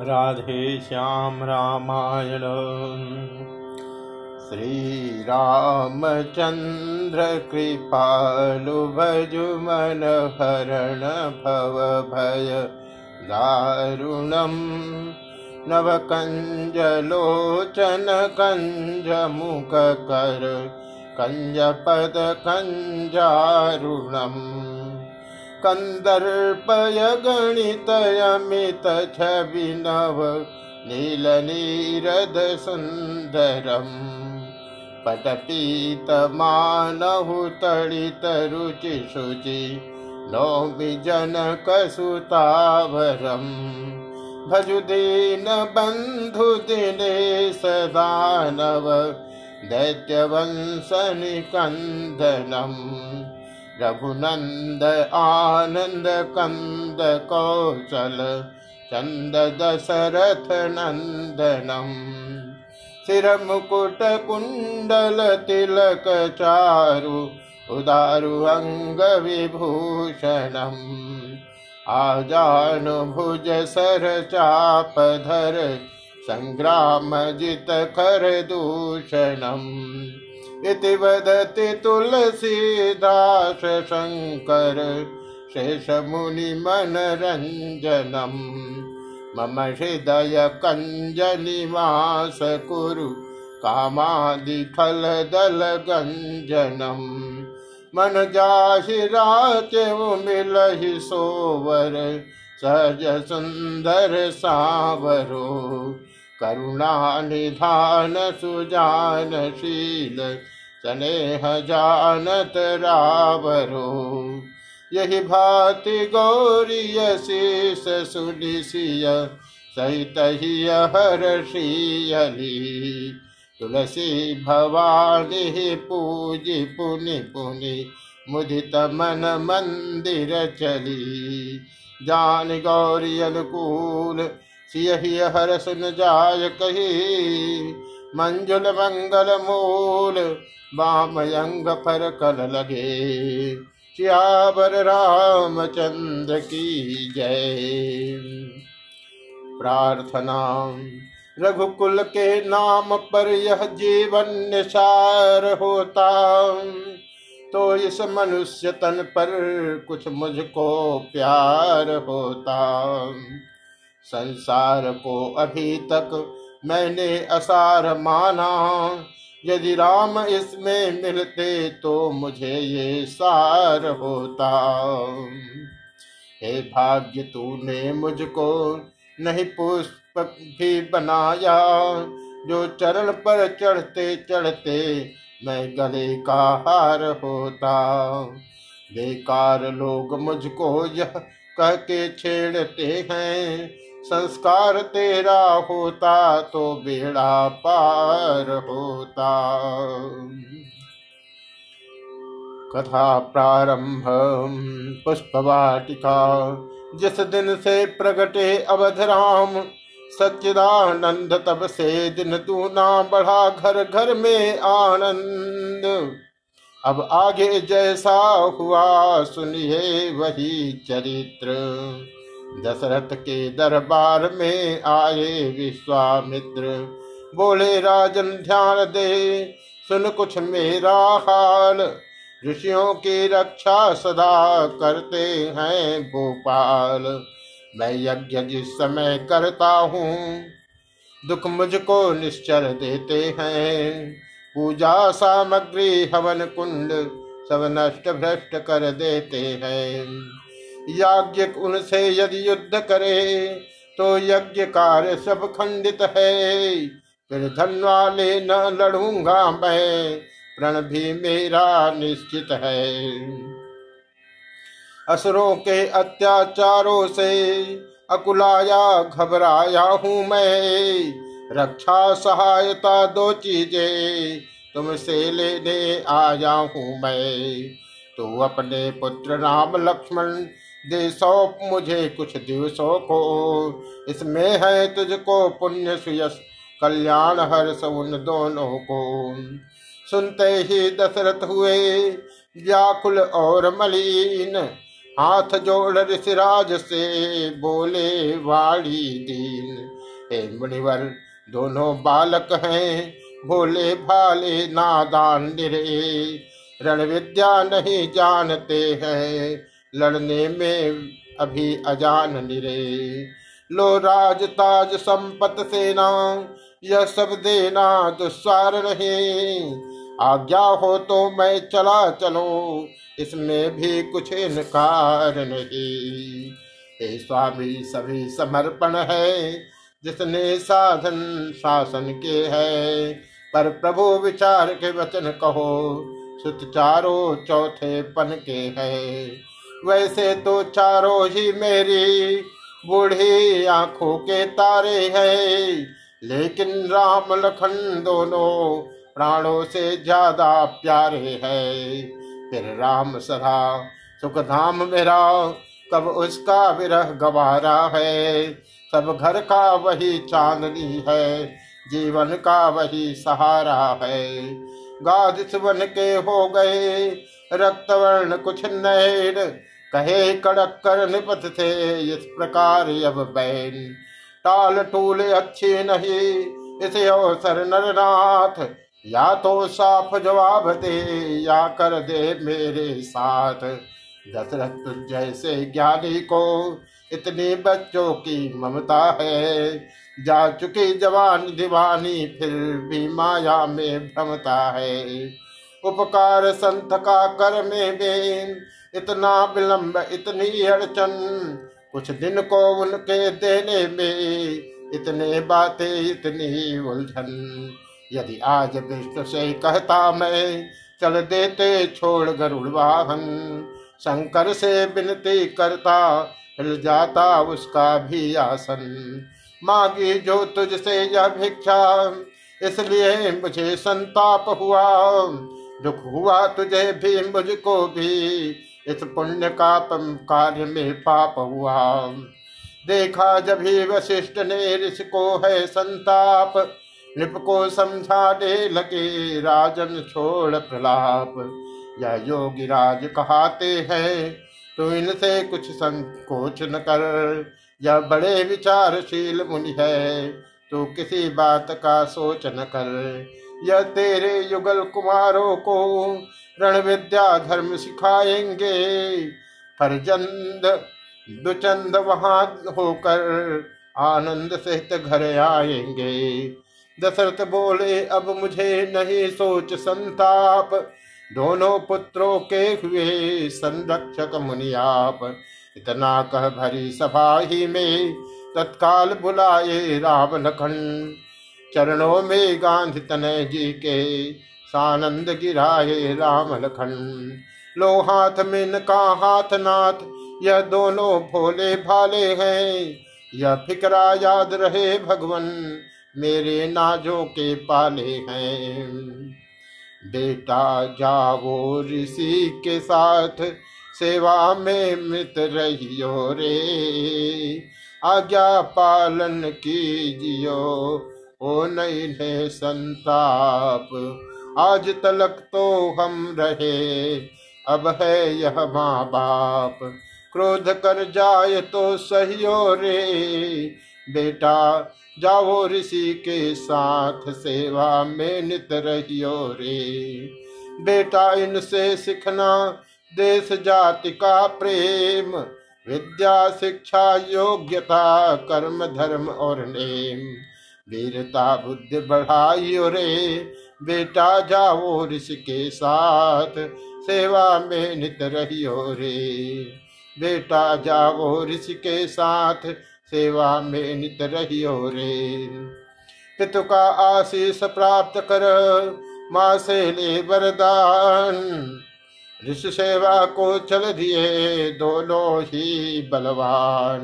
राधे श्याम रामायण। श्रीरामचन्द्रकृपालुभजुमलभरण भवभयदारुणं नवकञ्जलोचनकञ्जमुखकर। कञ्जपदकञ्जारुणम् कन्दर्पयगणितयमितछिनव नीलनीरद सुन्दरम् पटपीत शुचि नौमि जनकसुताभरम् भजु दीनबन्धुदिने सदानव दैत्यवंशनिकन्दनम् रघुनंद, आनंद, कंद, कौशल, चंद, दशरथ, नंदनम। सिर मुकुट, कुंडल, तिलक, चारु, उदारु, अंग विभूषणम। आजान भुज, सर, चाप, धर, संग्राम, जित, कर, दूषणम। इति वदति तुलसीदास शङ्कर शेषमुनिमनरञ्जनम्। मम हृदय कञ्जनिवास कुरु कामादिफलदलगञ्जनम्। मन जाहि राचेव मिलहि सोवर सहज सुन्दर सावरो। करुणानिधान सुजानशील स्नेह जानत रावरो। यही भाति गौरी शीस सुनिशिय सहित हर्षियली तुलसी भवानी पूजि पुनि पुनि, मुदित मन मंदिर चली। जान गौरी अनुकूल सियहि हर सुन जाय कही। मंजुल मंगल मूल वामयंग पर कल लगे श्यावर रामचंद्र की जय प्रार्थना रघुकुल के नाम पर यह जीवन निसार होता तो इस मनुष्य तन पर कुछ मुझको प्यार होता संसार को अभी तक मैंने असार माना, यदि राम इसमें मिलते तो मुझे ये सार होता। हे भाग्य, तूने मुझको नहीं पुष्प भी बनाया, जो चरण पर चढ़ते चढ़ते मैं गले का हार होता। बेकार लोग मुझको यह कह के छेड़ते हैं संस्कार तेरा होता तो बेड़ा पार होता। कथा प्रारंभ पुष्पवाटिका, जिस दिन से प्रगटे अवध राम, सच्चिदानंद तब से दिन दूना बढ़ा घर घर में आनंद। अब आगे जैसा हुआ सुनिए वही चरित्र। दशरथ के दरबार में आए विश्वामित्र। बोले, राजन, ध्यान दे, सुन कुछ मेरा हाल। ऋषियों की रक्षा सदा करते हैं भोपाल मैं यज्ञ जिस समय करता हूँ, दुख मुझको निश्चर देते हैं। पूजा सामग्री हवन कुंड सब नष्ट भ्रष्ट कर देते हैं। याज्ञ उनसे यदि युद्ध करे तो यज्ञ कार्य सब खंडित है। फिर धन वाले न लड़ूँगा मैं प्रण भी मेरा निश्चित है। असुरों के अत्याचारों से अकुलाया, घबराया हूँ मैं। रक्षा, सहायता दो चीज़ें तुमसे लेने आया हूँ मैं। तो अपने पुत्र राम लक्ष्मण दे सौंप मुझे कुछ दिवसों को। इसमें है तुझको पुण्य सुयस कल्याण, हर्ष, उन दोनों को। सुनते ही दशरथ हुए, व्याकुल और मलिन, हाथ जोड़ ऋषिराज से बोले वाड़ी दीन, हे मुनिवर, दोनों बालक हैं। भोले भाले नादान निरे रण विद्या नहीं जानते हैं। लड़ने में अभी अजान निरे। लो राज ताज संपत सेना, यह सब देना दुस्वार रहे। आज्ञा हो तो मैं चला चलो, इसमें भी कुछ इनकार नहीं। हे स्वामी, सभी समर्पण है, जिसने साधन शासन के है। पर प्रभु विचार के वचन कहो, सुत चारों चौथे पन के है। वैसे तो चारों ही मेरी बूढ़ी आँखों के तारे हैं। लेकिन राम लखन दोनों प्राणों से ज़्यादा प्यारे हैं। फिर राम सदा सुख धाम मेरा कब उसका विरह गवारा है। सब घर का वही चांदनी है, जीवन का वही सहारा है। गादिस बन के हो गए, रक्तवर्ण कुछ नैर कहे कड़क कर निपत थे इस प्रकार अब बैन टाल टूल अच्छी नहीं, इसे अवसर नरनाथ। या तो साफ़ जवाब दे, या कर दे मेरे साथ। दशरथ जैसे ज्ञानी को इतनी बच्चों की ममता है। जा चुकी जवान दीवानी, फिर भी माया में भ्रमता है। उपकार संत का कर में बेन इतना विलंब, इतनी अड़चन। कुछ दिन को उनके देने में इतने बातें, इतनी उलझन। यदि आज विष्णु से कहता मैं, चल देते छोड़ गरुड़ वाहन। शंकर से विनती करता, हिल जाता उसका भी आसन। मांगी जो तुझसे यह भिक्षा इसलिए मुझे संताप हुआ। दुख हुआ तुझे भी, मुझको भी। इस पुण्य का कार्य में पाप हुआ। देखा जब ही वशिष्ठ ने ऋषि को है संताप, नृप को समझाने लगे, राजन छोड़ प्रलाप। या योगी राज कहते हैं तो इनसे कुछ संकोच न कर। यह बड़े विचारशील मुनि है तो किसी बात का सोच न कर। यह तेरे युगल कुमारों को रण विद्या धर्म सिखाएँगे। हरचंद, दुचंद वहाँ होकर आनंद सहित घर आएँगे। दशरथ बोले, अब मुझे नहीं सोच संताप। दोनों पुत्रों के हुए संरक्षक मुनियाप इतना कह भरी सभा ही में तत्काल बुलाए राम लखन चरणों में गांधी तनय जी के सानंद गिराए राम लखन लो हाथ में का हाथ नाथ, यह दोनों भोले भाले हैं। यह फिकरा याद रहे भगवन, मेरे नाजों के पाले हैं। बेटा जाओ ऋषि के साथ, सेवा में मृत रहियो रे। आज्ञा पालन कीजियो, ओ नहीं संताप। आज तलक तो हम रहे, अब है यह माँ बाप क्रोध कर जाए तो सहियो रे बेटा जाओ ऋषि के साथ सेवा में नित रहियो रे। बेटा इनसे सीखना देश जाति का प्रेम, विद्या शिक्षा योग्यता, कर्म धर्म और नेम। वीरता बुद्धि बढ़ाइयो रे बेटा जाओ ऋषि के साथ, सेवा में नित रहियो रे। बेटा जाओ ऋषि के साथ, सेवा में नित रहियो रे। पितु का आशीष प्राप्त कर माँ से ले वरदान। ऋषि सेवा को चल दिए दोनों ही बलवान।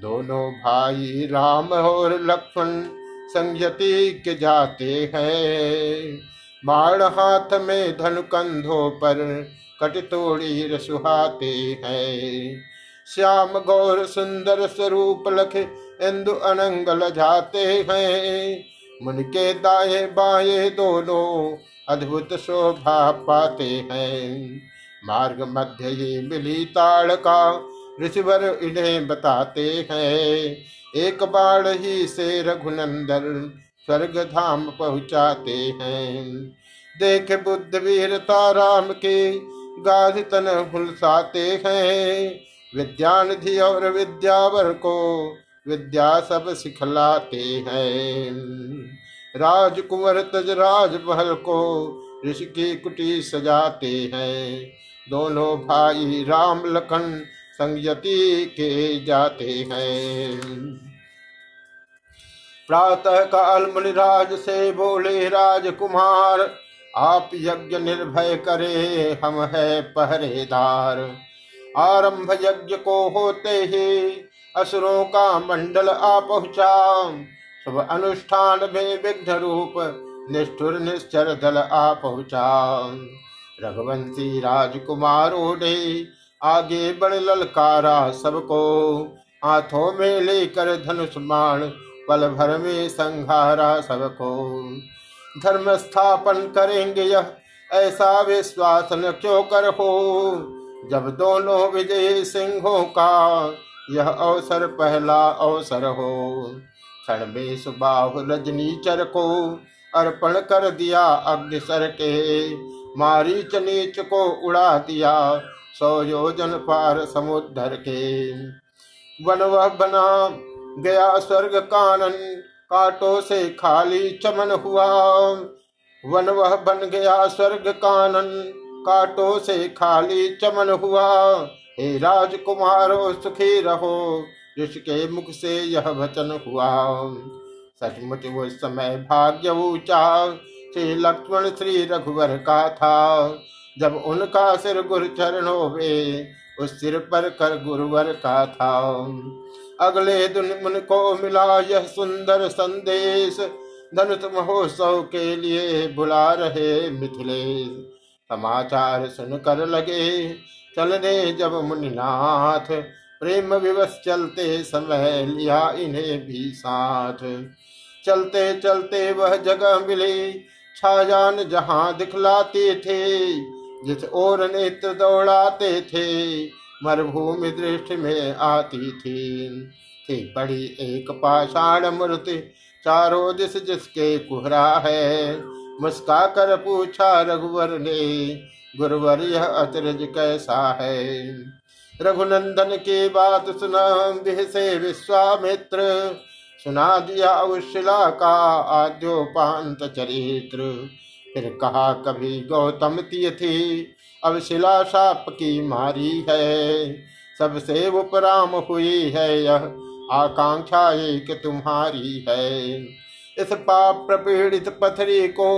दोनों भाई राम और लक्ष्मण संयति के जाते हैं। बाण हाथ में धन कंधों पर कटतोड़ी रसुहाते हैं। श्याम गौर सुंदर स्वरूप लख इंदु अनंगल जाते हैं। मुन के दाए बाए दोनों अद्भुत शोभा पाते हैं। मार्ग मध्य ये मिली ताड़ का ऋषिवर इन्हें बताते हैं। एक बाण ही से रघुनंदन स्वर्ग धाम पहुँचाते हैं। देख बुद्ध वीरता राम के गाध तन हुलसाते हैं। विद्यान विद्यानिधि और विद्यावर को विद्या सब सिखलाते हैं। राजकुंवर तज राजमहल को ऋषि की कुटी सजाते हैं। दोनों भाई राम लखन संयति के जाते हैं। प्रातः काल मुनिराज से बोले, राजकुमार, आप यज्ञ निर्भय करे, हम है पहरेदार। आरंभ यज्ञ को होते ही असुरों का मंडल आ पहुँचा। सब अनुष्ठान में विघ्न रूप, निष्ठुर निश्चर दल आ पहुँचा। रघुवंशी राजकुमारों ने आगे बढ़ ललकारा सबको, हाथों में लेकर धनुष मान पल भर में संघारा सबको। धर्म स्थापन करेंगे यह, ऐसा विश्वास न क्यों कर हो? जब दोनों विजय सिंहों का यह अवसर पहला अवसर हो, क्षण में सुबाहु रजनी चर को अर्पण कर दिया अग्नि सर के। मारी चनीच को उड़ा दिया सौ योजन पार समुद्र के। वन वह बना गया स्वर्ग कानन, काटो से खाली चमन हुआ। वन वह बन गया स्वर्ग कानन, काटो से खाली चमन हुआ। हे राजकुमारो, सुखी रहो ऋषि मुख से यह वचन हुआ। सचमुच वो समय भाग्य ऊँचा, श्री लक्ष्मण श्री रघुवर का था। जब उनका सिर गुरु चरणों में उस सिर पर कर गुरुवर का था। अगले दिन मुन को मिला यह सुंदर संदेश। धनुष महोत्सव के लिए बुला रहे मिथिलेश। समाचार सुनकर लगे, चलने जब मुनिनाथ। प्रेम विवश चलते समय लिया इन्हें भी साथ। चलते चलते वह जगह मिली छाजान जहाँ दिखलाते थे, जिस ओर नेत्र दौड़ाते थे। मरुभूमि दृष्टि में आती थी थी बड़ी एक पाषाण मूर्ति चारों दिश जिसके कुहरा है। मुस्का कर पूछा रघुवर ने, गुरुवर यह अचरज कैसा है? रघुनंदन की बात सुना से विश्वामित्र। सुना दिया उशिला का आद्योपांत चरित्र। फिर कहा, कभी गौतम तीय थी अब शिला साप की मारी है। सबसे उपराम हुई है यह आकांक्षा एक तुम्हारी है। इस पाप प्रपीड़ित पथरी को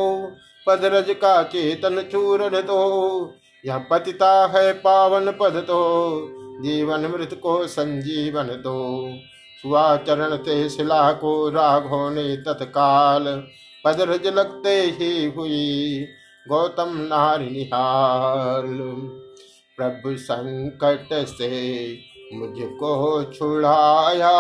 पदरज का चेतन चूरण दो। यह पतिता है पावन पद तो जीवन मृत को संजीवन दो। सुआ चरण ते शिला को राघो ने तत्काल पदरज लगते ही हुई। गौतम नारी निहाल प्रभु संकट से मुझको छुड़ाया।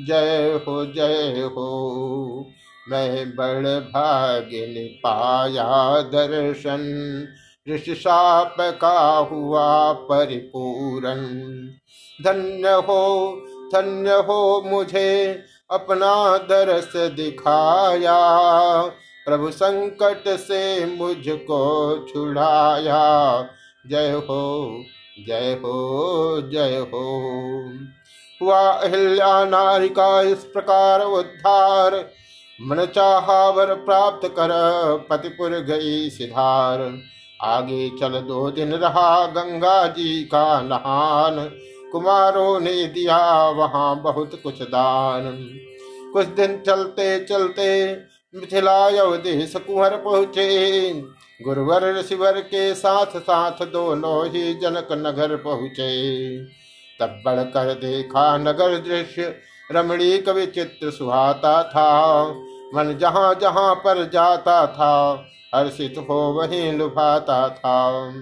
जय हो जय हो, मैं बड़ भाग्य पाया दर्शन। ऋषि साप का हुआ परिपूरन धन्य हो धन्य हो मुझे अपना दरस दिखाया। प्रभु संकट से मुझको छुड़ाया। जय हो जय हो जय हो। हुआ अहिल्या नारी का इस प्रकार उद्धार। मन चाहावर प्राप्त कर पतिपुर गई सिधार। आगे चल दो दिन रहा गंगा जी का नहान। कुमारों ने दिया वहाँ बहुत कुछ दान। कुछ दिन चलते चलते मिथिला अवदेश कुंवर पहुँचे। गुरुवर ऋषिवर के साथ साथ दोनों ही जनक नगर पहुँचे। तब बढ़कर देखा नगर दृश्य रमणीक विचित्र सुहाता था। मन जहाँ जहाँ पर जाता था, हर्षित हो वहीं लुभाता था।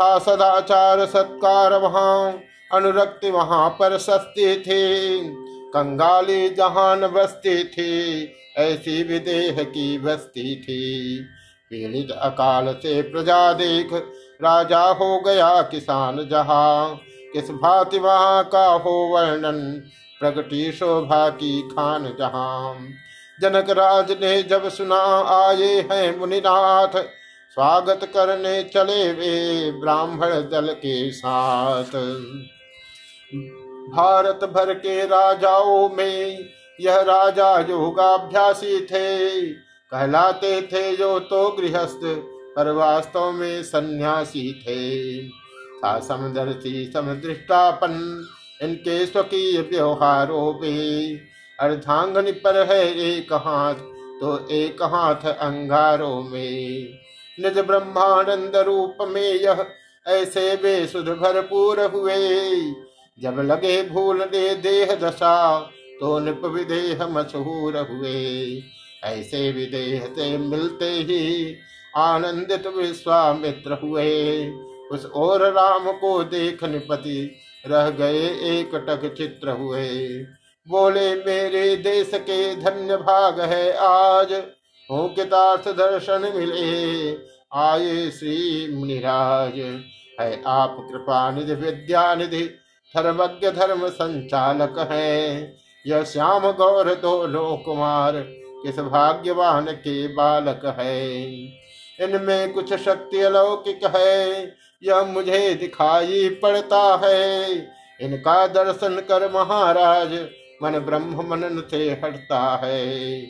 था सदाचार सत्कार वहाँ, अनुरक्ति वहाँ पर सस्ती थी। कंगाली जहान बसती थी, ऐसी विदेह की बस्ती थी। पीड़ित अकाल से प्रजा देख, राजा हो गया किसान जहाँ। किस भांति वहाँ का हो वर्णन, प्रगति शोभा की खान जहाँ। जनक राज ने जब सुना, आए हैं मुनिनाथ। स्वागत करने चले वे ब्राह्मण दल के साथ। भारत भर के राजाओं में यह राजा योगाभ्यासी थे। कहलाते थे जो तो गृहस्थ, पर वास्तव में सन्यासी थे। था समदर्शी, समदृष्टापन, इनके स्वकीय व्यवहारों में अर्धांगनी पर है एक हाथ तो एक हाथ अंगारों में। निज ब्रह्मानंद रूप में यह ऐसे वे सुध भरपूर हुए जब लगे भूलने देह दशा तो निप विदेह मशहूर हुए। ऐसे विदेह से मिलते ही आनंदित विश्वामित्र हुए। उस ओर राम को देख निपति रह गए एक टक चित्र हुए। बोले, मेरे देश के धन्य भाग है आज। हो कितार्थ दर्शन मिले। आए श्री मुनिराज। है आप कृपा निधि विद्या निधि धर्मज्ञ धर्म संचालक है। यह श्याम गौर दो लो कुमार किस भाग्यवान के बालक है। इनमें कुछ शक्ति अलौकिक है, यह मुझे दिखाई पड़ता है। इनका दर्शन कर महाराज मन ब्रह्म मनन से हटता है।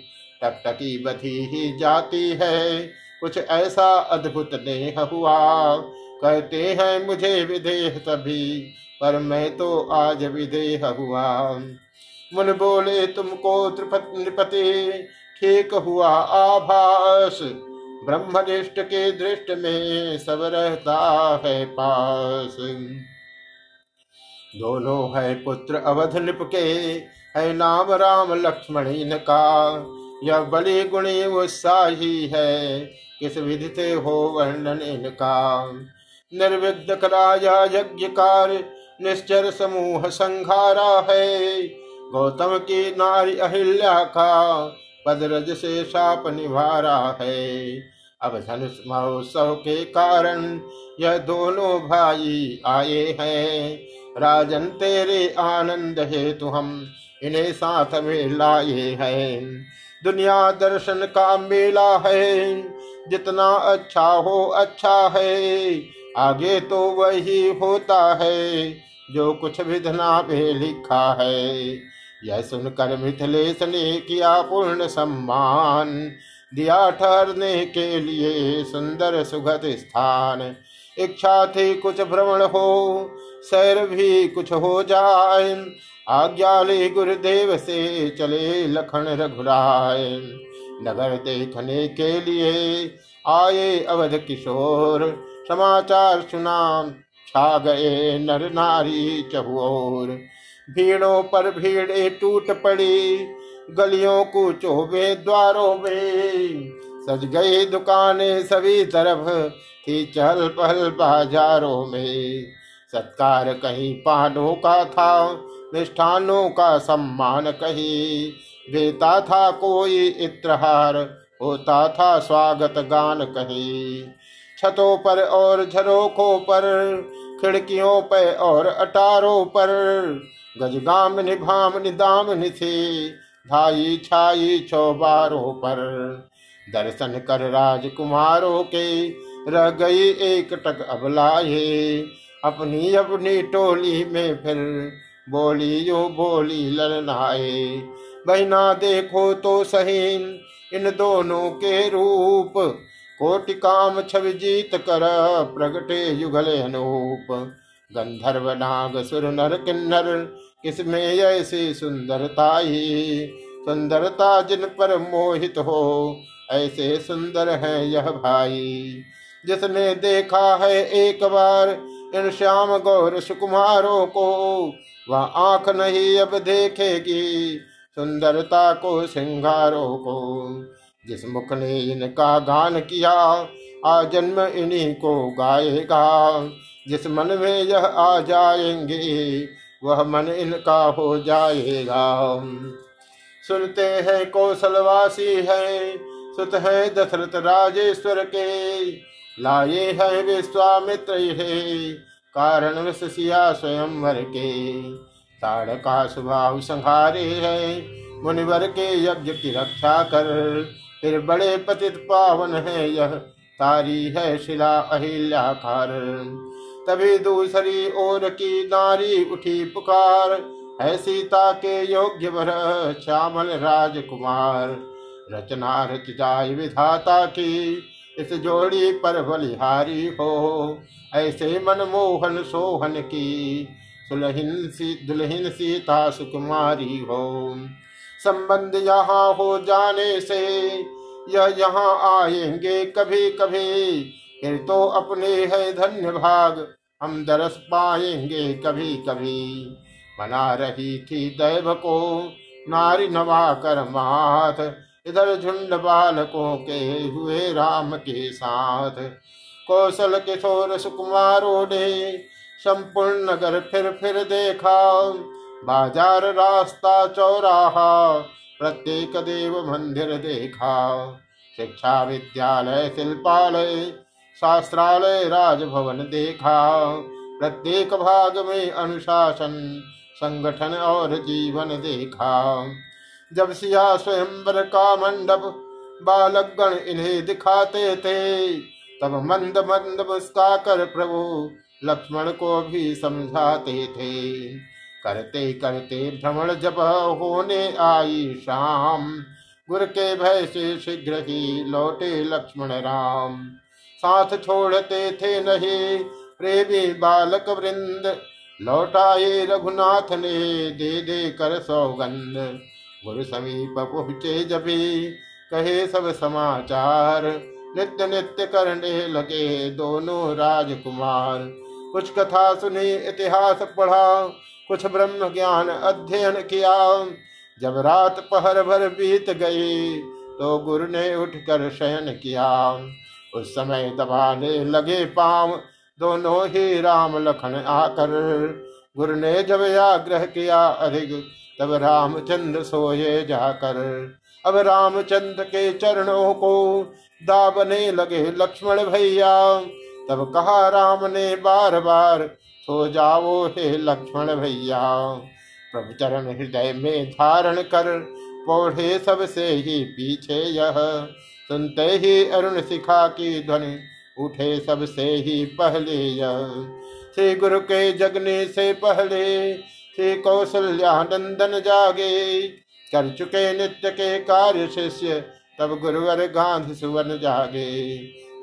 टकटकी बधी ही जाती है, कुछ ऐसा अद्भुत नेह हुआ। कहते हैं मुझे विदेह तभी पर मैं तो आज विदेह हुआ। मुन बोले, तुमको त्रिपति ठीक हुआ आभास। ब्रह्मनिष्ठ के दृष्ट में सब रहता है पास। दोनों है पुत्र अवध निप के, है नाम राम लक्ष्मण इनका। यह बलि गुणी उत्साही है, किस विधि से हो वर्णन इनका। निर्विघ्न राजा यज्ञकार निश्चर समूह संघारा है। गौतम की नारी अहिल्या का पदरज से शाप निवारा है। अब धनुष महोत्सव के कारण यह दोनों भाई आए हैं। राजन, तेरे आनंद हेतु हम इन्हें साथ में लाए हैं। दुनिया दर्शन का मेला है। जितना अच्छा हो अच्छा है। आगे तो वही होता है, जो कुछ विधना में लिखा है। यह सुनकर मिथिलेश ने किया पूर्ण सम्मान, दिया ठहरने के लिए सुंदर सुगत स्थान। इच्छा थी कुछ भ्रमण हो सैर भी कुछ हो जाए। आज्ञा ले गुरुदेव से चले लखन रघुराय। नगर देखने के लिए आए अवध किशोर समाचार सुना छा गए नर नारी चहुओर। भीड़ों पर भीड़े टूट पड़ी, गलियों को चोबे द्वारों में सज गई दुकानें सभी तरफ़ थी चहल पहल बाजारों में। सत्कार कहीं पानों का था, मिष्ठानों का सम्मान कहीं। देता था कोई इत्रहार, होता था स्वागत गान कहीं। छतों पर और झरोखों पर, खिड़कियों पर और अटारों पर। गजगाम भाम दामिनी थी धाई छाई चौबारों पर। दर्शन कर राजकुमारों के रह गई एक टक अबलाए अपनी अपनी टोली में फिर बोली यो बोली ललनाए। बहना देखो तो सही इन दोनों के रूप। कोटि काम छवि जीत कर प्रगटे युगल अनूप गंधर्व नाग सुर नर किन्नर, किसमें ऐसी सुंदरता ही सुंदरता जिन पर मोहित हो, ऐसे सुंदर है यह भाई। जिसने देखा है एक बार इन श्याम गौर सुकुमारों को, वह आँख नहीं अब देखेगी सुंदरता को, सिंगारों को। जिस मुख ने इनका गान किया, आ जन्म इन्हीं को गाएगा। जिस मन में यह आ जाएँगे, वह मन इनका हो जाएगा। सुनते हैं कौशलवासी है, सुत है दशरथ राजेश्वर के। लाए है विश्वामित्र कारण विशिया स्वयं वर के। ताड़ का स्वभाव संहारे है, मुनिवर के यज्ञ की रक्षा कर। फिर बड़े पतित पावन है यह। तारी है शिला अहिल्याकार। तभी दूसरी ओर की नारी उठी पुकार। है सीता के योग्य वर, श्यामल राजकुमार। रचना रच जाय विधाता की, इस जोड़ी पर बलिहारी हो। ऐसे मनमोहन सोहन की, सुलहिन सी, दुल्हिन सीता सुकुमारी हो। संबंध यहाँ हो जाने से यह यहाँ आएँगे कभी कभी। फिर तो अपने है धन्य भाग हम दरस पाएँगे कभी कभी। बना रही थी दैव को नारी नवा कर माथ, इधर झुंड बालकों के हुए राम के साथ। कौशल किशोर सुकुमारों ने संपूर्ण नगर फिर फिर देखा। बाज़ार रास्ता चौराहा प्रत्येक देव मंदिर देखा शिक्षा विद्यालय शिल्पालय, शास्त्रालय, राजभवन देखा। प्रत्येक भाग में अनुशासन, संगठन और जीवन देखा। जब सिया स्वयंवर का मंडप बालक गण इन्हें दिखाते थे, तब मंद मंद मुस्का कर प्रभु लक्ष्मण को भी समझाते थे। करते करते भ्रमण जब होने आई शाम, गुर के भय से शीघ्र ही लौटे लक्ष्मण राम। साथ छोड़ते थे नहीं प्रेमी बालक वृंद, लौटाए रघुनाथ ने दे दे कर सौगंध। गुरु समीप पहुँचे जभी कहे सब समाचार, नित्य नित्य करने लगे दोनों राजकुमार। कुछ कथा सुनी, इतिहास पढ़ा कुछ ब्रह्म ज्ञान अध्ययन किया। जब रात पहर भर बीत गई तो गुरु ने उठकर शयन किया। उस समय दबाने लगे पाँव, दोनों ही राम लखन आकर। गुरु ने जब आग्रह किया अधिक, तब रामचंद्र सोए जाकर। अब रामचंद्र के चरणों को दाबने लगे लक्ष्मण भैया। तब कहा राम ने बार बार सो जाओ हे लक्ष्मण भैया, प्रभु चरण हृदय में धारण कर पौधे सबसे ही पीछे यह। सुनते ही अरुण शिखा की ध्वनि, उठे सबसे ही पहले यह। श्री गुरु के जगने से पहले श्री कौशल्यानंदन जागे, कर चुके नित्य के कार्य शिष्य, तब गुरुवर गांध सुवन जागे।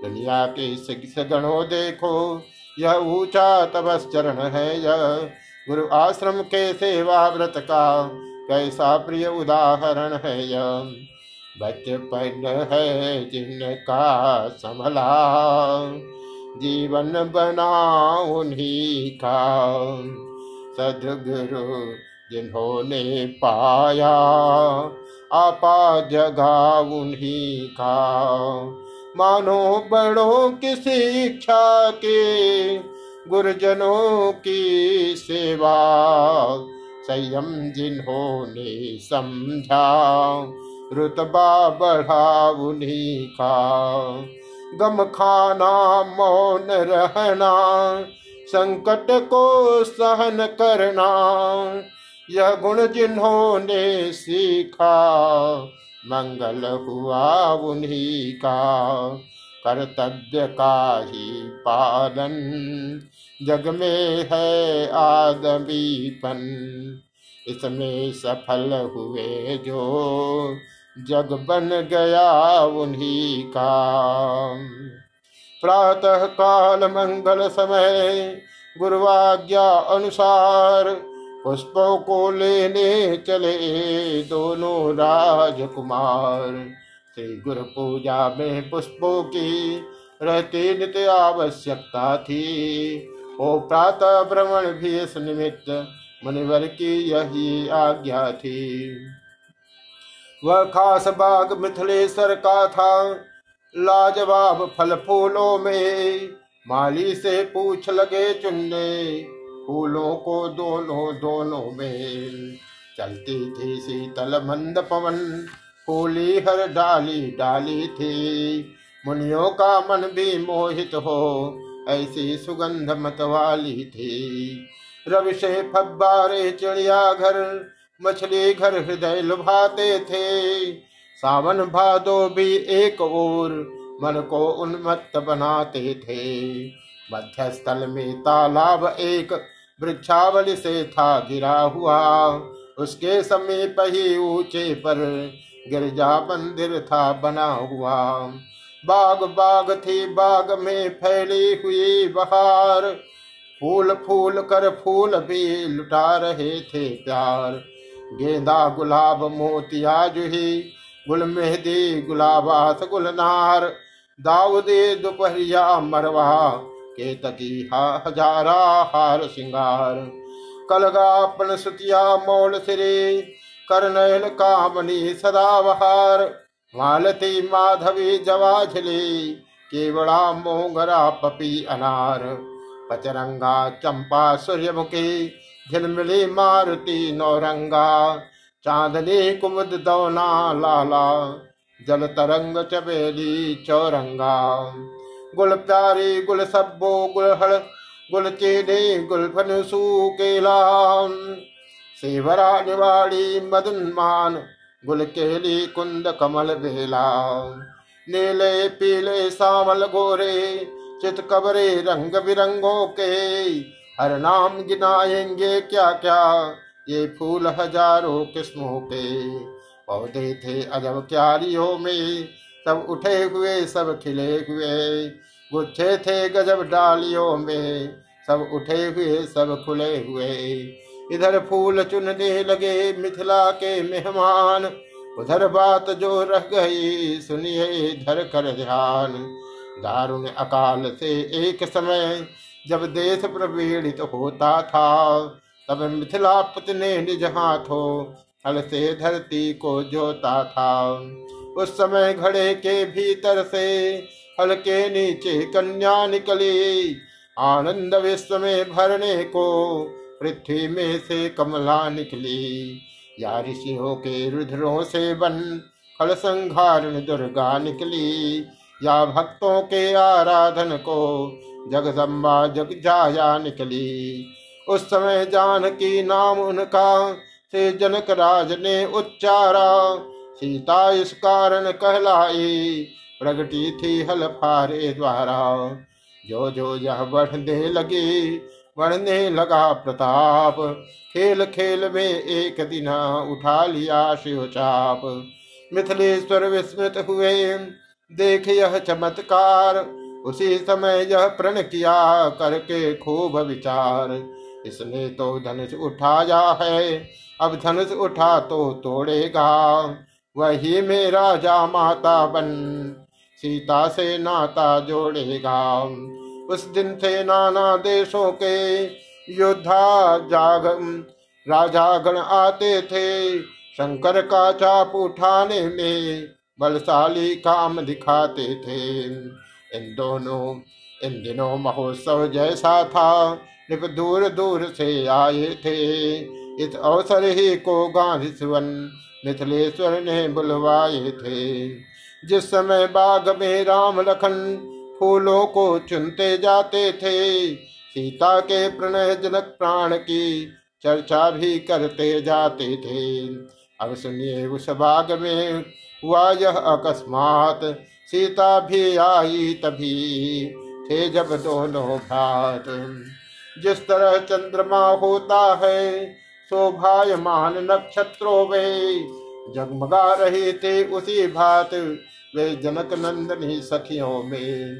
दुनिया के गणों देखो यह ऊँचा तपस चरण है यह गुरु आश्रम के सेवा व्रत का कैसा प्रिय उदाहरण है यह बचपन है जिनका संभला। जीवन बना उन्हीं का। सदगुरु जिन्होंने पाया, आपा जगा उन्हीं का। मानो बड़ों की शिक्षा के गुरुजनों की सेवा। संयम जिन्होंने समझा रुतबा बढ़ा उन्हीं का। गम खाना, मौन रहना, संकट को सहन करना, यह गुण जिन्होंने सीखा। मंगल हुआ उन्हीं का कर्तव्य का ही पालन। जग में है आदमीपन, इसमें सफल हुए जो। जग बन गया उन्हीं का। प्रातः काल मंगल समय गुरुवाज्ञा अनुसार पुष्पों को लेने चले दोनों राजकुमार। श्री गुरु पूजा में पुष्पों की रहती नित्य आवश्यकता थी। ओ प्रातः भ्रमण भी इस निमित्त मुनिवर की यही आज्ञा थी। वह खास बाग मिथिलेश्वर का था। लाजवाब फल फूलों में माली से पूछ लगे चुनने। फूलों को दोनों दोनों में। चलती थी शीतल मंद पवन, फूली हर डाली डाली थी। मुनियों का मन भी मोहित हो, ऐसी सुगंध मत वाली थी। रवि से फब्बारे चिड़िया घर, मछली घर हृदय लुभाते थे। सावन भादो भी एक और मन को उन्मत्त बनाते थे। मध्यस्थल में तालाब एक वृक्षावली से था गिरा हुआ। उसके समीप ही ऊँचे पर गिरजा मंदिर था बना हुआ। बाग बाग थी, बाग में फैली हुई बहार। फूल फूल कर फूल भी लुटा रहे थे प्यार। गेंदा, गुलाब, मोतिया, जुही, गुल मेहदी गुलाबास गुलनार। दाऊदे दोपहरिया मरवा केतकी हा हजारा हार सिंगार। कलगापन सुतिया मोल सिरे, करनैल कामनी सदावहार मालती माधवी जवाझली केवड़ा मोंगरा पपी अनार। पचरंगा चंपा सूर्यमुखी, झिलमिली मारुति नौरंगा। चांदनी कुमुद दौना लाला, जल तरंग चबेली चौरंगा। गुल प्यारी गुल सब्बो गुलहड़ गुल चेने, गुल फनसू केला सेवरा निवाड़ी मदनमान गुल केली कुंद कमल बेला नीले पीले सावल गोरे, चित कबरे रंग बिरंगों के। हर नाम गिनाएँगे क्या क्या, ये फूल हज़ारों किस्मों के। पौधे थे अजब क्यारियों में सब उठे हुए, सब खिले हुए। गुच्छे थे गजब डालियों में, सब उठे हुए, सब खुले हुए। इधर फूल चुनने लगे मिथिला के मेहमान, उधर बात जो रह गई सुनिए धर कर ध्यान। दारुण अकाल से एक समय जब देश प्रवीणित होता था, तब मिथिला ने निज हाथों हल से धरती को जोता था। उस समय घड़े के भीतर से हल के नीचे कन्या निकली। आनंद विश्व में भरने को पृथ्वी में से कमला निकली। या ऋषियों के रुद्रों से बन फल संघारण दुर्गा निकली। या भक्तों के आराधन को जगदम्बा जग जाया निकली। उस समय जानकी नाम उनका से जनक राज ने उच्चारा। सीता इस कारण कहलाई, प्रगटी थी हल फारे द्वारा। जो जो यह बढ़ने लगी, बढ़ने लगा प्रताप। खेल खेल में एक दिन उठा लिया शिव चाप मिथिलेश्वर विस्मृत हुए, देख यह चमत्कार। उसी समय यह प्रण किया करके खूब विचार। इसने तो धनुष उठाया है, अब धनुष उठा तो तोड़ेगा। वही में राजा माता बन। सीता से नाता जोड़ेगा। उस दिन थे नाना देशों के योद्धा जाग, राजा गण आते थे शंकर का चाप उठाने में, बलशाली काम दिखाते थे। इन दोनों, इन दिनों महोत्सव जैसा था, निप दूर दूर से आए थे। इस अवसर ही को गांधी सुवन मिथिलेश्वर ने बुलवाए थे। जिस समय बाग में राम लखन फूलों को चुनते जाते थे, सीता के प्रणय जनक प्राण की चर्चा भी करते जाते थे। अब सुनिए उस बाग में हुआ यह अकस्मात। सीता भी आई तभी, थे जब दोनों भात। जिस तरह चंद्रमा होता है शोभायमान नक्षत्रों में जगमगा रहे थे उसी भात। वे जनक नंदनी सखियों में।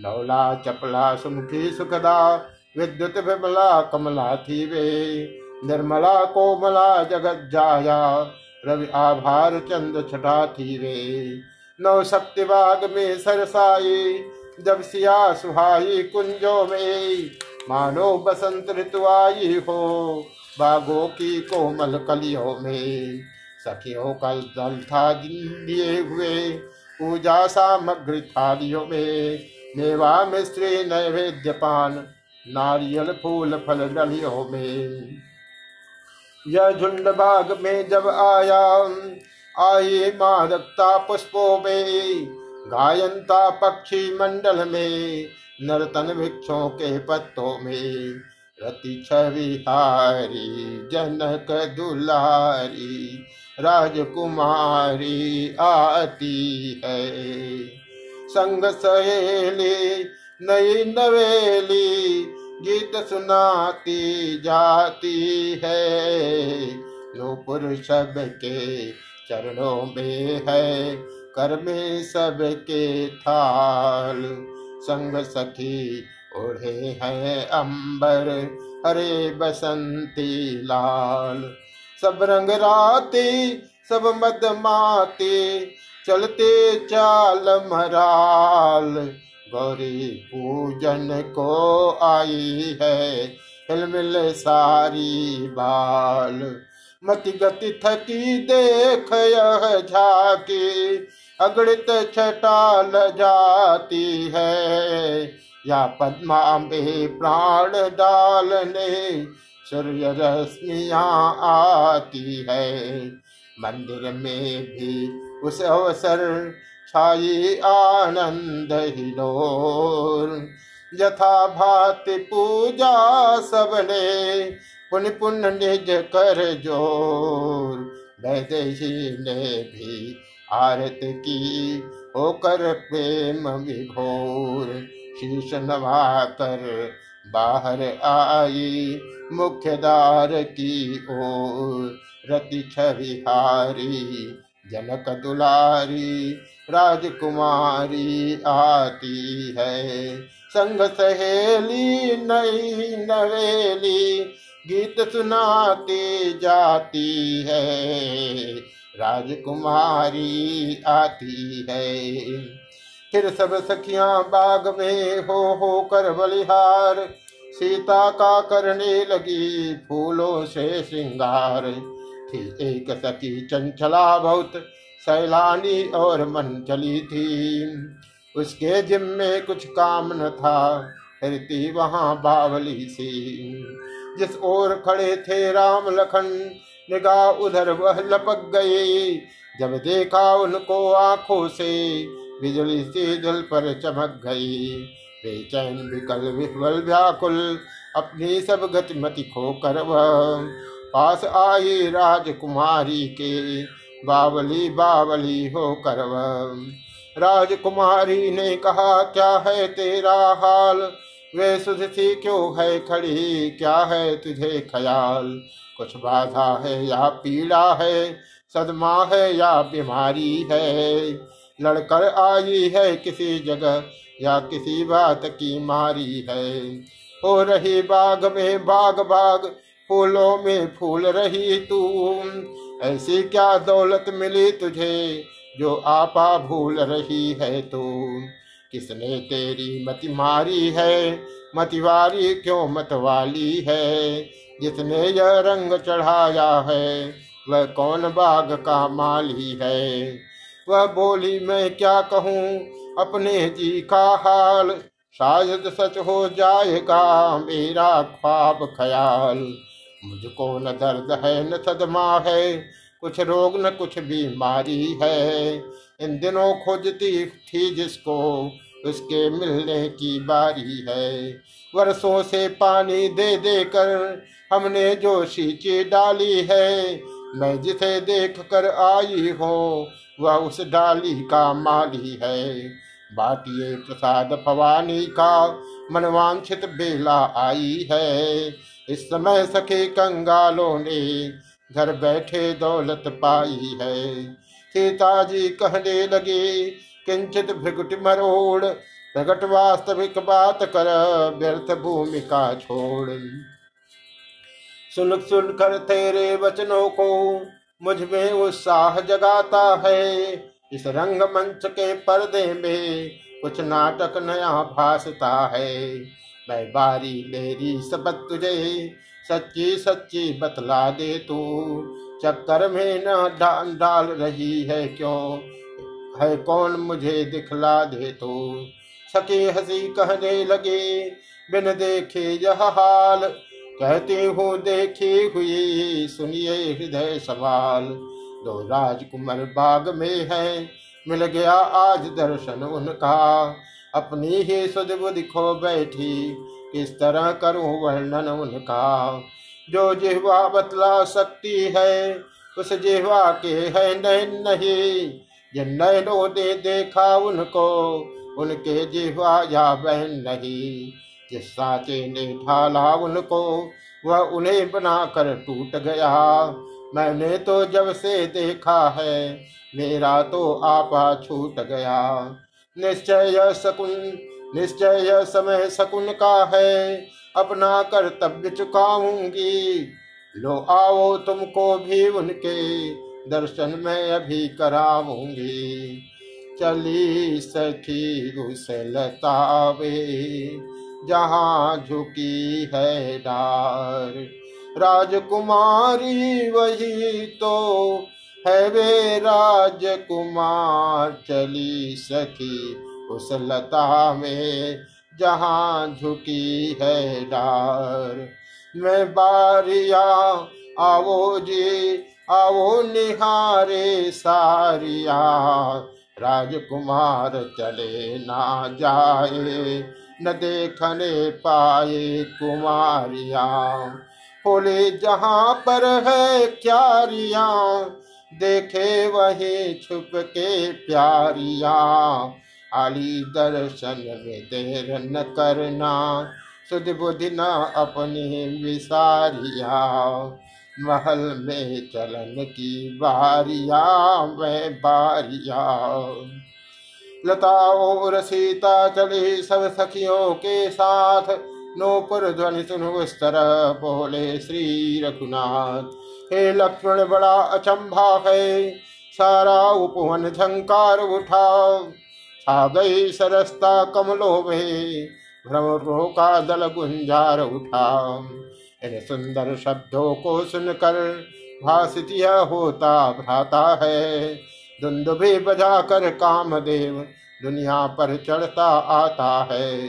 लौला, चपला, सुमुखी, सुखदा, विद्युत विमला, कमला थी वे। निर्मला, कोमला, जगत जाया, रवि आभार चंद छठा थी वे। नौ शक्ति बाग में सरसाई, जब सिया सुहाई कुंजों में। मानो बसंत ऋतु आई हो बागों की कोमल कलियों में, सखियों का दल था लिए हुए, पूजा सामग्री थालियों में, मेवा मिश्री नैवेद्य पान, नारियल फूल फल डलियों में। यह झुंड बाग में जब आया आई मादकता पुष्पों में गायनता पक्षी मंडल में, नर्तन वृक्षों के पत्तों में रति छविहारी जनक दुलारी, राजकुमारी आती है। संग सहेली, नई नवेली, गीत सुनाती जाती है। नूपुर सबके चरणों में है कर में सबके थाल। संग सखी ओढ़े हैं अंबर, हरे बसंती लाल। सब रंग राते, सब मदमाते चलते चाल मराल। गौरी पूजन को आई है हिलमिल सारी बाल। मति गति थकी देख यह झाकी, अगणित छटाल जाती है। या पद्मा में प्राण डालने सूर्य रश्मिया आती है। मंदिर में भी उस अवसर छाई आनंद हिलोर यथा भाति पूजा सबने पुण्य पुण्य निज कर ज़ोर। वैदेशी ने भी आरत की होकर प्रेम विभोर। शीश नवा कर बाहर आई मुख्य द्वार की ओर। रति छविहारी जनक दुलारी, राजकुमारी आती है। संग सहेली, नई नवेली, गीत सुनाती जाती है। राजकुमारी आती है। फिर सब सखिया बाग में हो हो कर बलिहार। सीता का करने लगी फूलों से श्रृंगार। थी एक सखी चंचला बहुत सैलानी और मन चली थी। उसके जिम में कुछ काम न था फिरती वहाँ बावली सी। जिस ओर खड़े थे राम लखन, निगाह उधर वह लपक गई। जब देखा उनको आँखों से बिजली सी दिल पर चमक गई बेचैन विकल विह्वल व्याकुल, अपनी सब गतिमति खो कर वह पास आई राजकुमारी के, बावली बावली हो कर राजकुमारी ने कहा, क्या है तेरा हाल? वे सुध सी क्यों है खड़ी? क्या है तुझे ख्याल? कुछ बाधा है या पीड़ा है? सदमा है या बीमारी है? लड़कर आई है किसी जगह, या किसी बात की मारी है। हो रही बाग में बाग बाग, फूलों में फूल रही तू। ऐसी क्या दौलत मिली तुझे, जो आपा भूल रही है तू? किसने तेरी मति मारी है मतिवारी क्यों मतवाली है? जिसने यह रंग चढ़ाया है, वह कौन बाग का माली है? वह बोली, मैं क्या कहूँ? अपने जी का हाल। शायद सच हो जाएगा मेरा ख्वाब ख्याल। मुझको न दर्द है, न सदमा है। कुछ रोग, न कुछ बीमारी है। इन दिनों खोजती थी जिसको, उसके मिलने की बारी है। वर्षों से पानी दे दे कर हमने जो सींची डाली है मैं जिसे देख कर आई हो, वह उस डाली का माली है। बाटिए प्रसाद भवानी का मनवांछित बेला आई है। इस समय सखे कंगालों ने घर बैठे दौलत पाई है। सीता जी कहने लगे, किंचित भ्रगुट मरोड़ प्रकट वास्तविक बात कर, व्यर्थ भूमिका छोड़। सुन सुन कर तेरे वचनों को मुझमें उत्साह जगाता है। इस रंग मंच के पर्दे में कुछ नाटक नया भासता है। मैं बारी मेरी सबक तुझे सच्ची सच्ची बतला दे तू। चक्कर में न डाल डाल रही है क्यों? है कौन मुझे दिखला दे तू? सके हसी कहने लगे, बिन देखे यह हाल। कहती हूँ, देखी हुई सुनिए हृदय सवाल। दो राजकुमार बाग में है, मिल गया आज दर्शन उनका। अपनी ही सुध बुद्धि खो बैठी, किस तरह करूँ वर्णन उनका। जो जिहवा बतला सकती है, उस जिहवा के है नैन नहीं। जिन नैनों ने देखा उनको, उनके जिहवा या बहन नहीं। जिस साचे ने ढाला उनको, वह उन्हें बनाकर टूट गया। मैंने तो जब से देखा है, मेरा तो आपा छूट गया। निश्चय सकुन निश्चय समय शकुन का है, अपना कर्तव्य चुकाऊँगी। लो आओ तुमको भी उनके दर्शन में अभी कराऊँगी। चली सखी लतावे जहाँ झुकी है डार। राजकुमारी वही तो है वे, राजकुमार चली सखी उस लता में जहाँ झुकी है डार। मैं बारिया आवो जी आवो निहारे सारिया। राजकुमार चले ना जाए न देखने पाए कुमारिया। बोले, जहाँ पर है क्यारिया, देखे वही छुप के प्यारिया। आली दर्शन में देर न करना सुध बुद्धि न अपनी विसारिया। महल में चलन की बारिया, में बारिया। लता और सीता चली सब सखियों के साथ। नोपुर ध्वनि सुन उस तरह बोले श्री रघुनाथ। हे लक्ष्मण, बड़ा अचंभा है। सारा उपवन झंकार उठा आ गई सरसता कमलों में। भ्रमरों का दल गुंजार उठा इन सुंदर शब्दों को सुनकर भाषित होता भ्राता है। धुंध भी बजाकर कामदेव, दुनिया पर चढ़ता आता है।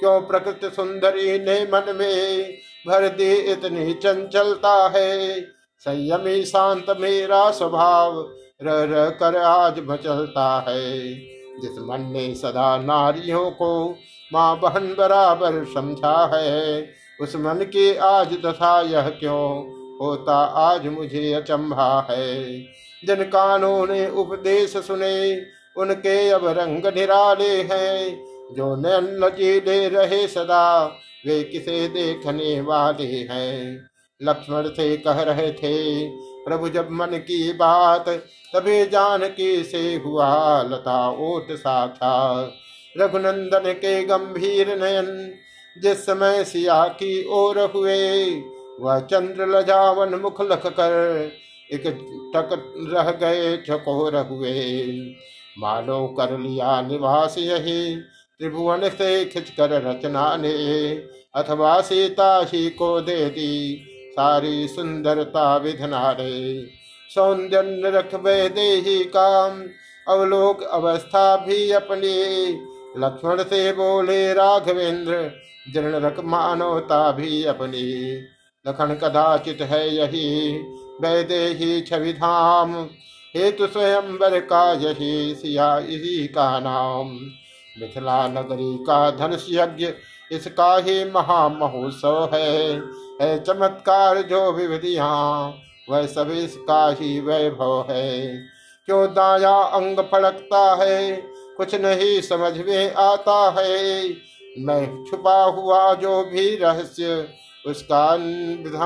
क्यों प्रकृति सुंदरी ने मन में भर दी इतनी चंचलता है? संयमी शांत मेरा स्वभाव रह रह कर आज मचलता है। जिस मन ने सदा नारियों को माँ बहन बराबर समझा है, उस मन की आज दशा यह क्यों होता आज मुझे अचंभा है। जिन कानों ने उपदेश सुने, उनके अब रंग निराले हैं। जो नैन लचीले रहे सदा, वे किसे देखने वाले हैं? लक्ष्मण से कह रहे थे, प्रभु, जब मन की बात तभी जानकी से हुआ, लता ओट सा था रघुनंदन के गंभीर नयन जिस समय सिया की ओर हुए, वह चंद्र लजावन मुख लख कर एक टक रह गए चकोर हुए मानो कर लिया निवास यही, त्रिभुवन से खिंचकर रचना ने। अथवा सीता ही को दे दी सारी सुंदरता विधना रे सौंदर्य रखबे दे काम, अवलोक अवस्था भी अपनी। लक्ष्मण से बोले, राघवेंद्र, जीर्ण रख मानवता भी अपनी। लखन कदाचित है यही वैदेही छवि धाम स्वयं वर का यही सिया इसी का नाम। मिथिला नगरी का धनुष यज्ञ, इसका ही महामहोत्सव है। है चमत्कार जो विविधिया, वह सब इसका ही वैभव है। क्यों दाया अंग फड़कता है, कुछ नहीं समझ में आता है। मैं छुपा हुआ जो भी रहस्य उसका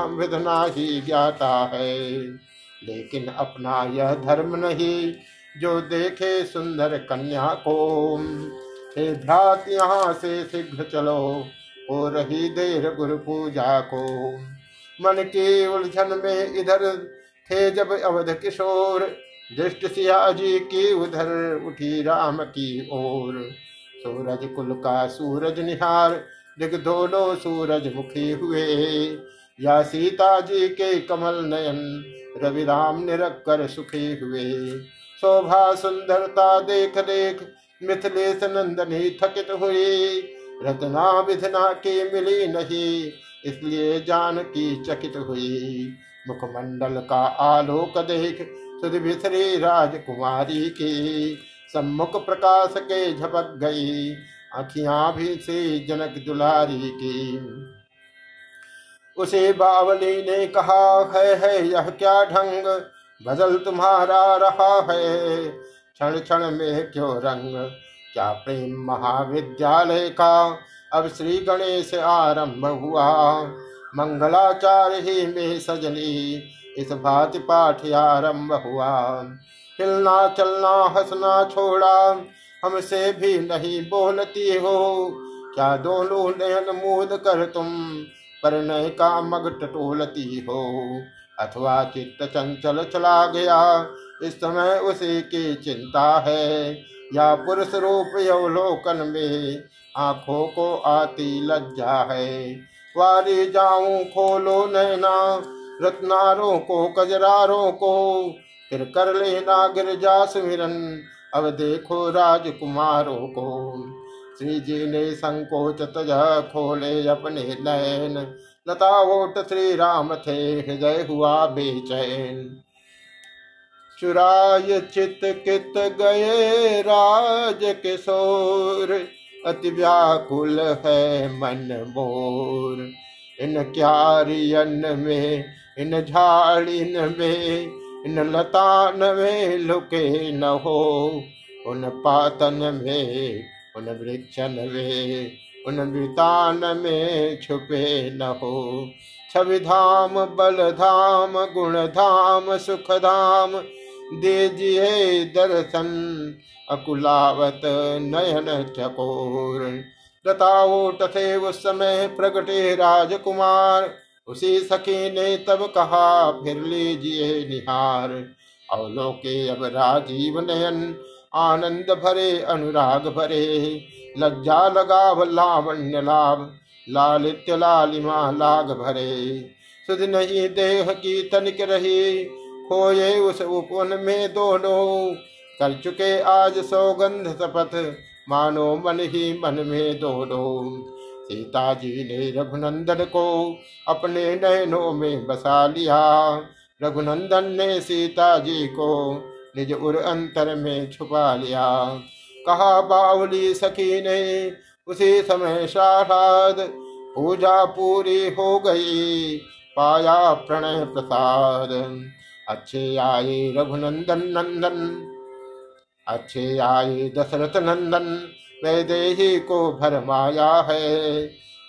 विधना ही ज्ञाता है। लेकिन अपना यह धर्म नहीं, जो देखे सुंदर कन्या को। हे भ्रात, यहाँ से शीघ्र चलो, हो रही देर गुरु पूजा को। मन के उलझन में इधर थे जब अवध किशोर, दृष्ट सिया जी की उधर उठी राम की ओर। सूरज कुल का सूरज निहार दोनों सूरज मुखी हुए। या सीता जी के कमल नयन रवि राम निरख कर सुखी हुए। शोभा सुंदरता देख देख मिथिलेश नंदनी थकित हुई। रत्ना विधना की मिली नहीं, इसलिए जान की चकित हुई। मुखमंडल का आलोक देख सुध राजकुमारी की। सम्मुख प्रकाश के झपक गई। अखियाँ भी से जनक दुलारी की। उसे बावली ने कहा, है है, यह क्या ढंग? बदल तुम्हारा रहा है। क्षण क्षण में क्यों रंग? क्या प्रेम महाविद्यालय का अब श्री गणेश आरंभ हुआ? मंगलाचार्य ही में सजनी, इस भांति पाठ आरंभ हुआ। हिलना, चलना, हंसना, छोड़ा हमसे भी नहीं बोलती हो। क्या दोनों नयन मूद कर तुम परिणय का मग टटोलती हो? अथवा चित्त चंचल चला गया, इस समय उसी की चिंता है। या पुरुष रूप यवलोकन में आँखों को आती लज्जा है। वारी जाऊँ खोलो नैना रत्नारों को, कजरारों को, फिर कर लेना गिरजा सुमिरन। अब देखो राजकुमारों को। श्री जी ने संकोच तज खोले अपने नयन। लता वोट श्री राम थे, हृदय हुआ बेचैन। चुराय चित कित गए राज किशोर। अति व्याकुल है मन मोर। इन क्यारियन में, इन झाड़िन में इन लतान में लुके न हो, उन पातन में, उन वृक्षन में, उन वृतान में छुपे न हो। छवि धाम सुख धाम दीजिए दर्शन, अकुलावत नयन चकोर लताओट थे उस समय प्रगटे राजकुमार उसी सखी ने तब कहा, फिर लीजिए निहार। अवलोके अब राजीव नयन आनंद भरे, अनुराग भरे। लज्जा लगाव, लावण्य लाभ लालित्य लालिमा लाग भरे। सुध नहीं देह की तनिक रही, खोए उस उपवन में दोनों। कर चुके आज सौगंध शपथ मानो मन ही मन में दोनों। सीता जी ने रघुनंदन को अपने नयनों में बसा लिया। रघुनंदन ने सीता जी को निज उर अंतर में छुपा लिया। कहा, बावली सखी ने, उसी समय शारद पूजा पूरी हो गई, पाया प्रणय प्रसाद। अच्छे आए रघुनंदन नंदन, अच्छे आए दशरथ नंदन वैदेही को भरमाया है।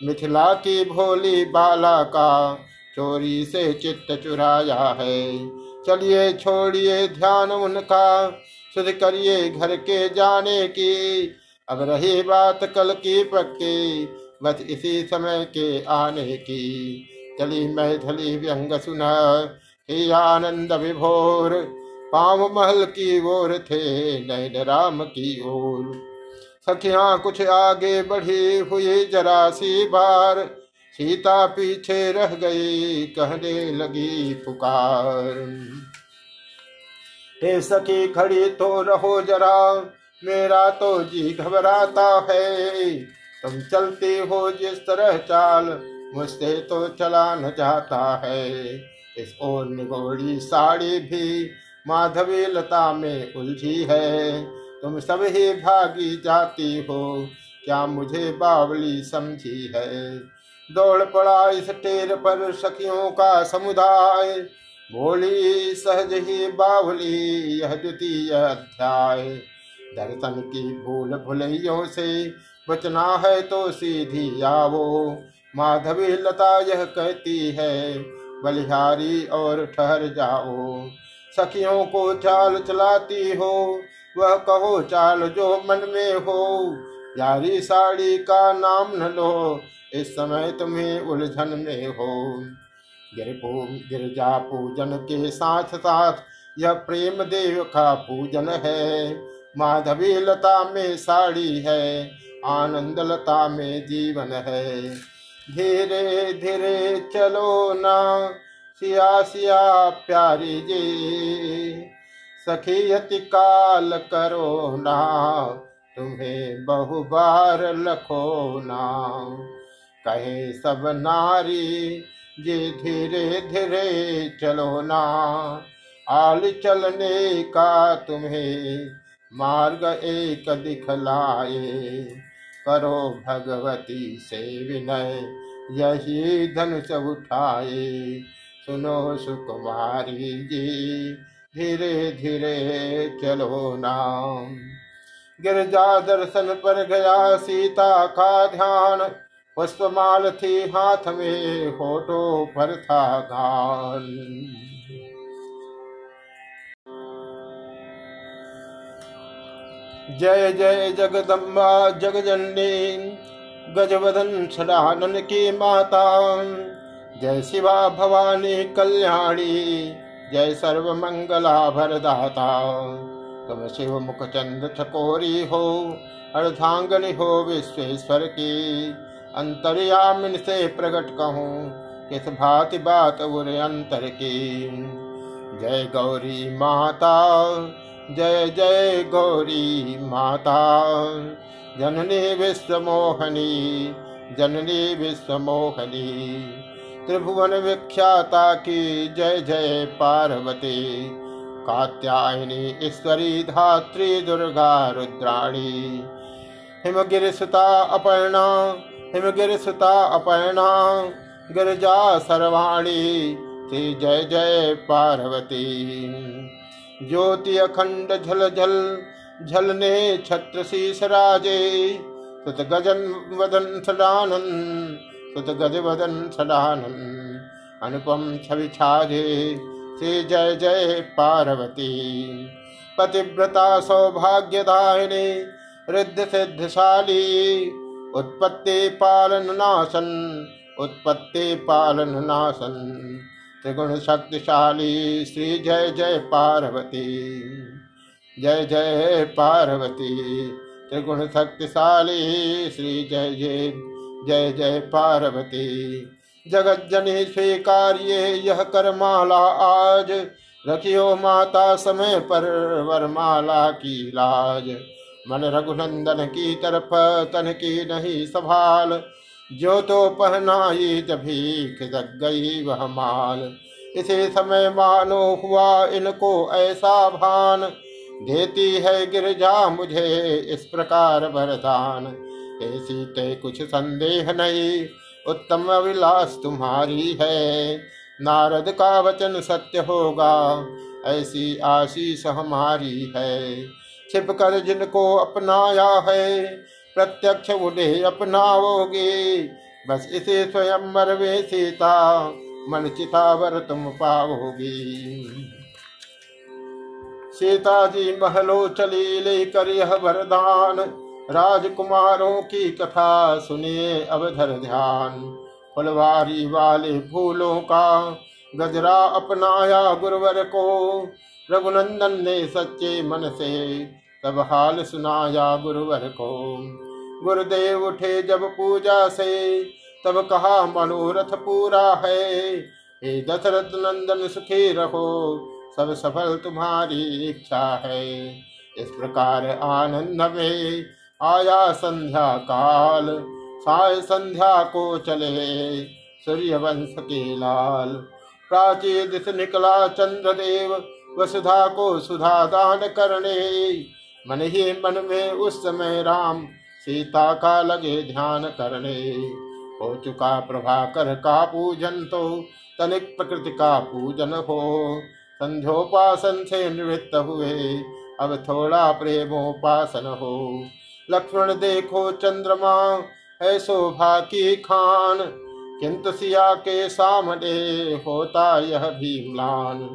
मिथिला की भोली बाला का चोरी से चित्त चुराया है। चलिए छोड़िए ध्यान उनका शुद्ध करिए घर के जाने की। अब रही बात कल की पक्की, बस इसी समय के आने की। चली मैथली व्यंग सुना, ही आनंद विभोर। पाम महल की ओर थे नैन राम की ओर। सखिया कुछ आगे बढ़ी हुई जरा सी बार। सीता पीछे रह गई, कहने लगी पुकार। हे सखी, खड़ी तो रहो जरा, मेरा तो जी घबराता है। तुम चलती हो जिस तरह चाल, मुझसे तो चला न जाता है। इस ओर निगोड़ी साड़ी भी, माधवी लता में उलझी है। तुम सब ही भागी जाती हो। क्या मुझे बावली समझी है? दौड़ पड़ा इस टेर पर सखियों का समुदाय। बोली, सहज ही बावली, यह द्वितीय अध्याय। दर्शन की भूल भुलैयों से बचना है तो सीधी आवो माधवी लता यह कहती है, बलिहारी और ठहर जाओ। सखियों को चाल चलाती हो वह कहो, चाल जो मन में हो, यारी साड़ी का नाम न लो, इस समय तुम्हें उलझन में हो। गिरपू गिरजा पूजन के साथ साथ, यह प्रेम देव का पूजन है। माधवी लता में साड़ी है, आनंद लता में जीवन है। धीरे धीरे चलो ना, सिया सिया प्यारी जी। सखी काल करो ना तुम्हें बहु बार लखो ना कहे सब नारी, जे धीरे धीरे चलो ना आल चलने का तुम्हें मार्ग एक दिखलाए। करो भगवती से विनय, यही धनुष उठाए। सुनो सुकुमारी जी धीरे धीरे चलो नाम। गिरजा दर्शन पर गया सीता का ध्यान। पुष्पमाल थी हाथ में होटो पर था गान। जय जय जगदम्बा जगजननी, गजवदन सदानन की माता। जय शिवा भवानी कल्याणी जय सर्व मंगला भरदाता तुम शिव मुख चंद्र चकोरी हो, अर्धांगनी हो विश्वेश्वर की। अंतर्यामिन से प्रकट कहूँ, किस भांति बात उर अंतर की। जय गौरी माता, जय जय गौरी माता। जननी विश्वमोहनी जननी विश्वमोहनी। त्रिभुवन विख्याता की जय जय पार्वती। कात्यायनी, ईश्वरी, धात्री, दुर्गा, रुद्राणी। हिमगिर सुता अपर्णा हिमगिर सुता अपर्णा, गिरजा सर्वाणी, श्री जय जय पार्वती। ज्योति अखंड झल झल, झलने छत्र शीस राजे, सुत गजन वदन सदानन सुत गज वदन सदानन अनुपम छवि छाजे। श्री जय जय पार्वती। पतिव्रता सौभाग्यदायिनी। रिद्ध सिद्धशाली उत्पत्ति पालन नाशन। उत्पत्ति पालन नाशन। त्रिगुण शक्तिशाली। श्री जय जय पार्वती। जय जय पार्वती। त्रिगुण शक्तिशाली। श्री जय जय जय जय पार्वती। जगत जनी स्वीकार्य यह करमाला आज। रखियो माता समय पर वरमाला की लाज। मन रघुनंदन की तरफ़ तन की नहीं संभाल। जो तो पहनाई जभी खिदक गई वह माल। इसी समय मानो हुआ इनको ऐसा भान। देती है गिरजा मुझे इस प्रकार वरदान। ऐसी ते कुछ संदेह नहीं, उत्तम अविलास तुम्हारी है। नारद का वचन सत्य होगा, ऐसी आशीष हमारी है। छिप कर जिनको अपनाया है, प्रत्यक्ष उन्हें अपनाओगे। बस इसे स्वयं मरवे सीता, मन चितावर तुम पाओगी। सीता जी महलो चली लेकर यह वरदान राजकुमारों की कथा सुनिए अवधर ध्यान। फुलवारी वाले फूलों का गजरा अपनाया गुरुवर को। रघुनंदन ने सच्चे मन से तब हाल सुनाया गुरुवर को। गुरुदेव उठे जब पूजा से, तब कहा, मनोरथ पूरा है। हे दशरथ नंदन, सुखी रहो। सब सफल तुम्हारी इच्छा है। इस प्रकार आनंद में आया संध्या काल, साय संध्या को चले सूर्य वंश के लाल। प्राची दिश निकला चंद्रदेव, वसुधा को सुधा दान करने। मन ही मन में उस समय राम, सीता का लगे ध्यान करने। हो चुका प्रभाकर का पूजन तो तनिक प्रकृति का पूजन हो। संध्योपासन से निवृत्त हुए, अब थोड़ा प्रेमोपासन हो। लक्ष्मण देखो चंद्रमा, है शोभा की खान। किंतु सिया के सामने होता यह भी म्लान।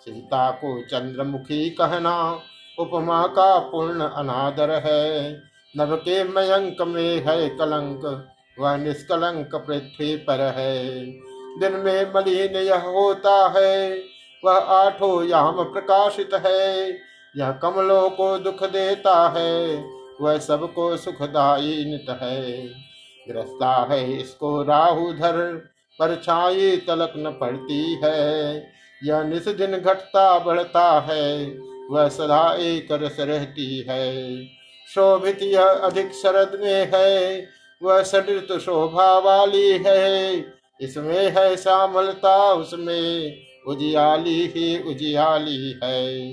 सीता को चंद्रमुखी कहना उपमा का पूर्ण अनादर है। नव के मयंक में है कलंक, वह निष्कलंक पृथ्वी पर है। दिन में मलिन यह होता है, वह आठों याम प्रकाशित है। यह कमलों को दुख देता है वह सबको सुखदायी नित है। ग्रस्ता है इसको राहु धर, पर छाई तलक न पड़ती है। यह निस दिन घटता बढ़ता है, वह सदा एक रस रहती है। शोभित यह अधिक शरद में है, वह सदृत शोभा वाली है। इसमें है श्यामलता उसमें उजियाली ही उजियाली है।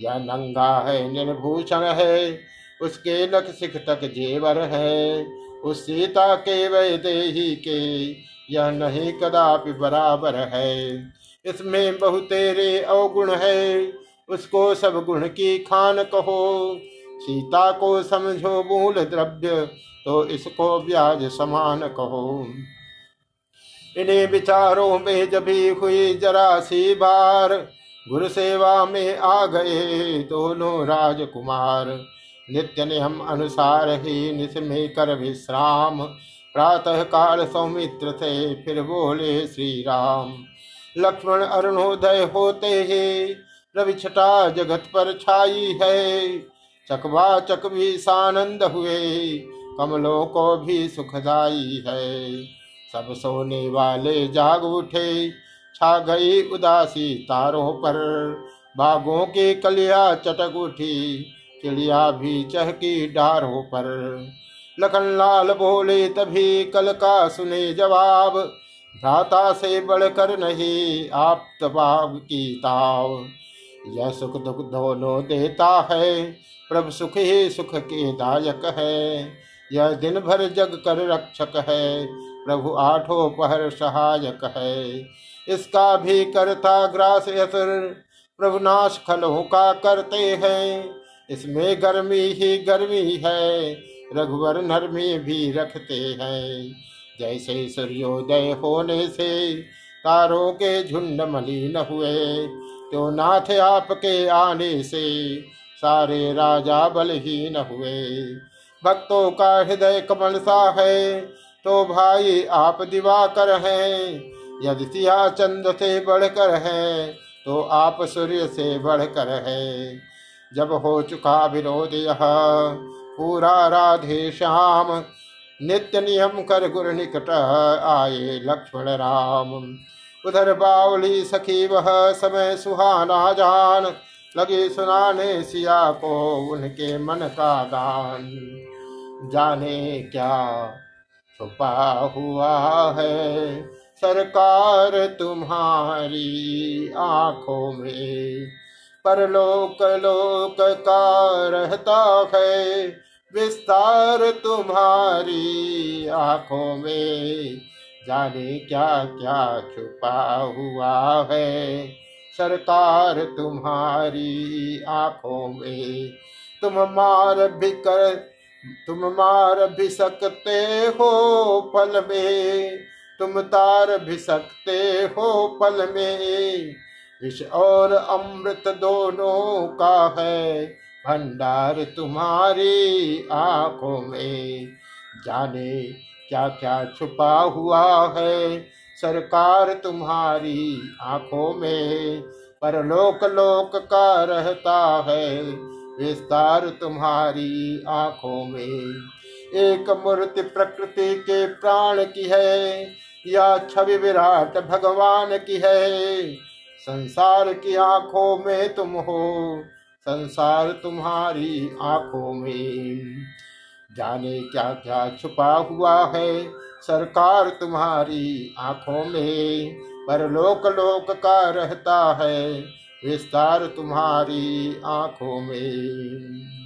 यह नंगा है, निर्भूषण है उसके नख सिख तक जेवर है। उस सीता के वैदेही के, यह नहीं कदापि बराबर है। इसमें बहुतेरे अवगुण है। उसको सब गुण की खान कहो। सीता को समझो मूल द्रव्य तो इसको ब्याज समान कहो। इन्हीं विचारों में जब हुई जरा सी बार, गुरु सेवा में आ गए दोनों राजकुमार। नित्य नियम अनुसार ही निस में कर विश्राम प्रातः काल सौमित्र थे फिर बोले श्री राम लक्ष्मण अरुणोदय होते ही रवि छटा जगत पर छाई है। चकवा चक भी सानंद हुए, कमलों को भी सुखदाई है। सब सोने वाले जाग उठे, छा गई उदासी तारों पर। बागों की कलिया चटक उठी चिड़िया भी चहकी डारों पर। लखन लाल बोले, तभी कल का सुने जवाब। भ्राता से बढ़कर नहीं आप तबाब की ताव। यह सुख दुख दोनों देता है, प्रभु सुख ही सुख के दायक है। यह दिन भर जग कर रक्षक है, प्रभु आठों पहर सहायक है। इसका भी करता ग्रास असर, प्रभु नाश खलों का करते हैं। इसमें गर्मी ही गर्मी है, रघुवर नरमी भी रखते हैं। जैसे सूर्योदय होने से तारों के झुंड मलिन हुए तो नाथ आपके आने से सारे राजा बलहीन हुए। भक्तों का हृदय कमल सा है तो भाई आप दिवाकर हैं। यदि सिया चंद से बढ़कर है तो आप सूर्य से बढ़कर है। जब हो चुका विरोध यह पूरा राधे श्याम, नित्य नियम कर गुरु निकट आए लक्ष्मण राम। उधर बावली सखी वह समय सुहाना जान, लगे सुनाने सिया को उनके मन का दान। जाने क्या छुपा हुआ है, सरकार तुम्हारी आँखों में। परलोक लोक का रहता है, विस्तार तुम्हारी आँखों में। जाने क्या क्या छुपा हुआ है, सरकार तुम्हारी आँखों में। तुम मार भी कर, तुम मार भी सकते हो पल में, तुम तार भी सकते हो पल में। विष और अमृत दोनों का है। भंडार तुम्हारी आँखों में। जाने क्या क्या छुपा हुआ है। सरकार तुम्हारी आँखों में। पर लोक लोक का रहता है। विस्तार तुम्हारी आँखों में। एक मूर्ति प्रकृति के प्राण की है या छवि विराट भगवान की है। संसार की आँखों में तुम हो, संसार तुम्हारी आँखों में। जाने क्या क्या छुपा हुआ है, सरकार तुम्हारी आँखों में। पर लोक लोक का रहता है, विस्तार तुम्हारी आँखों में।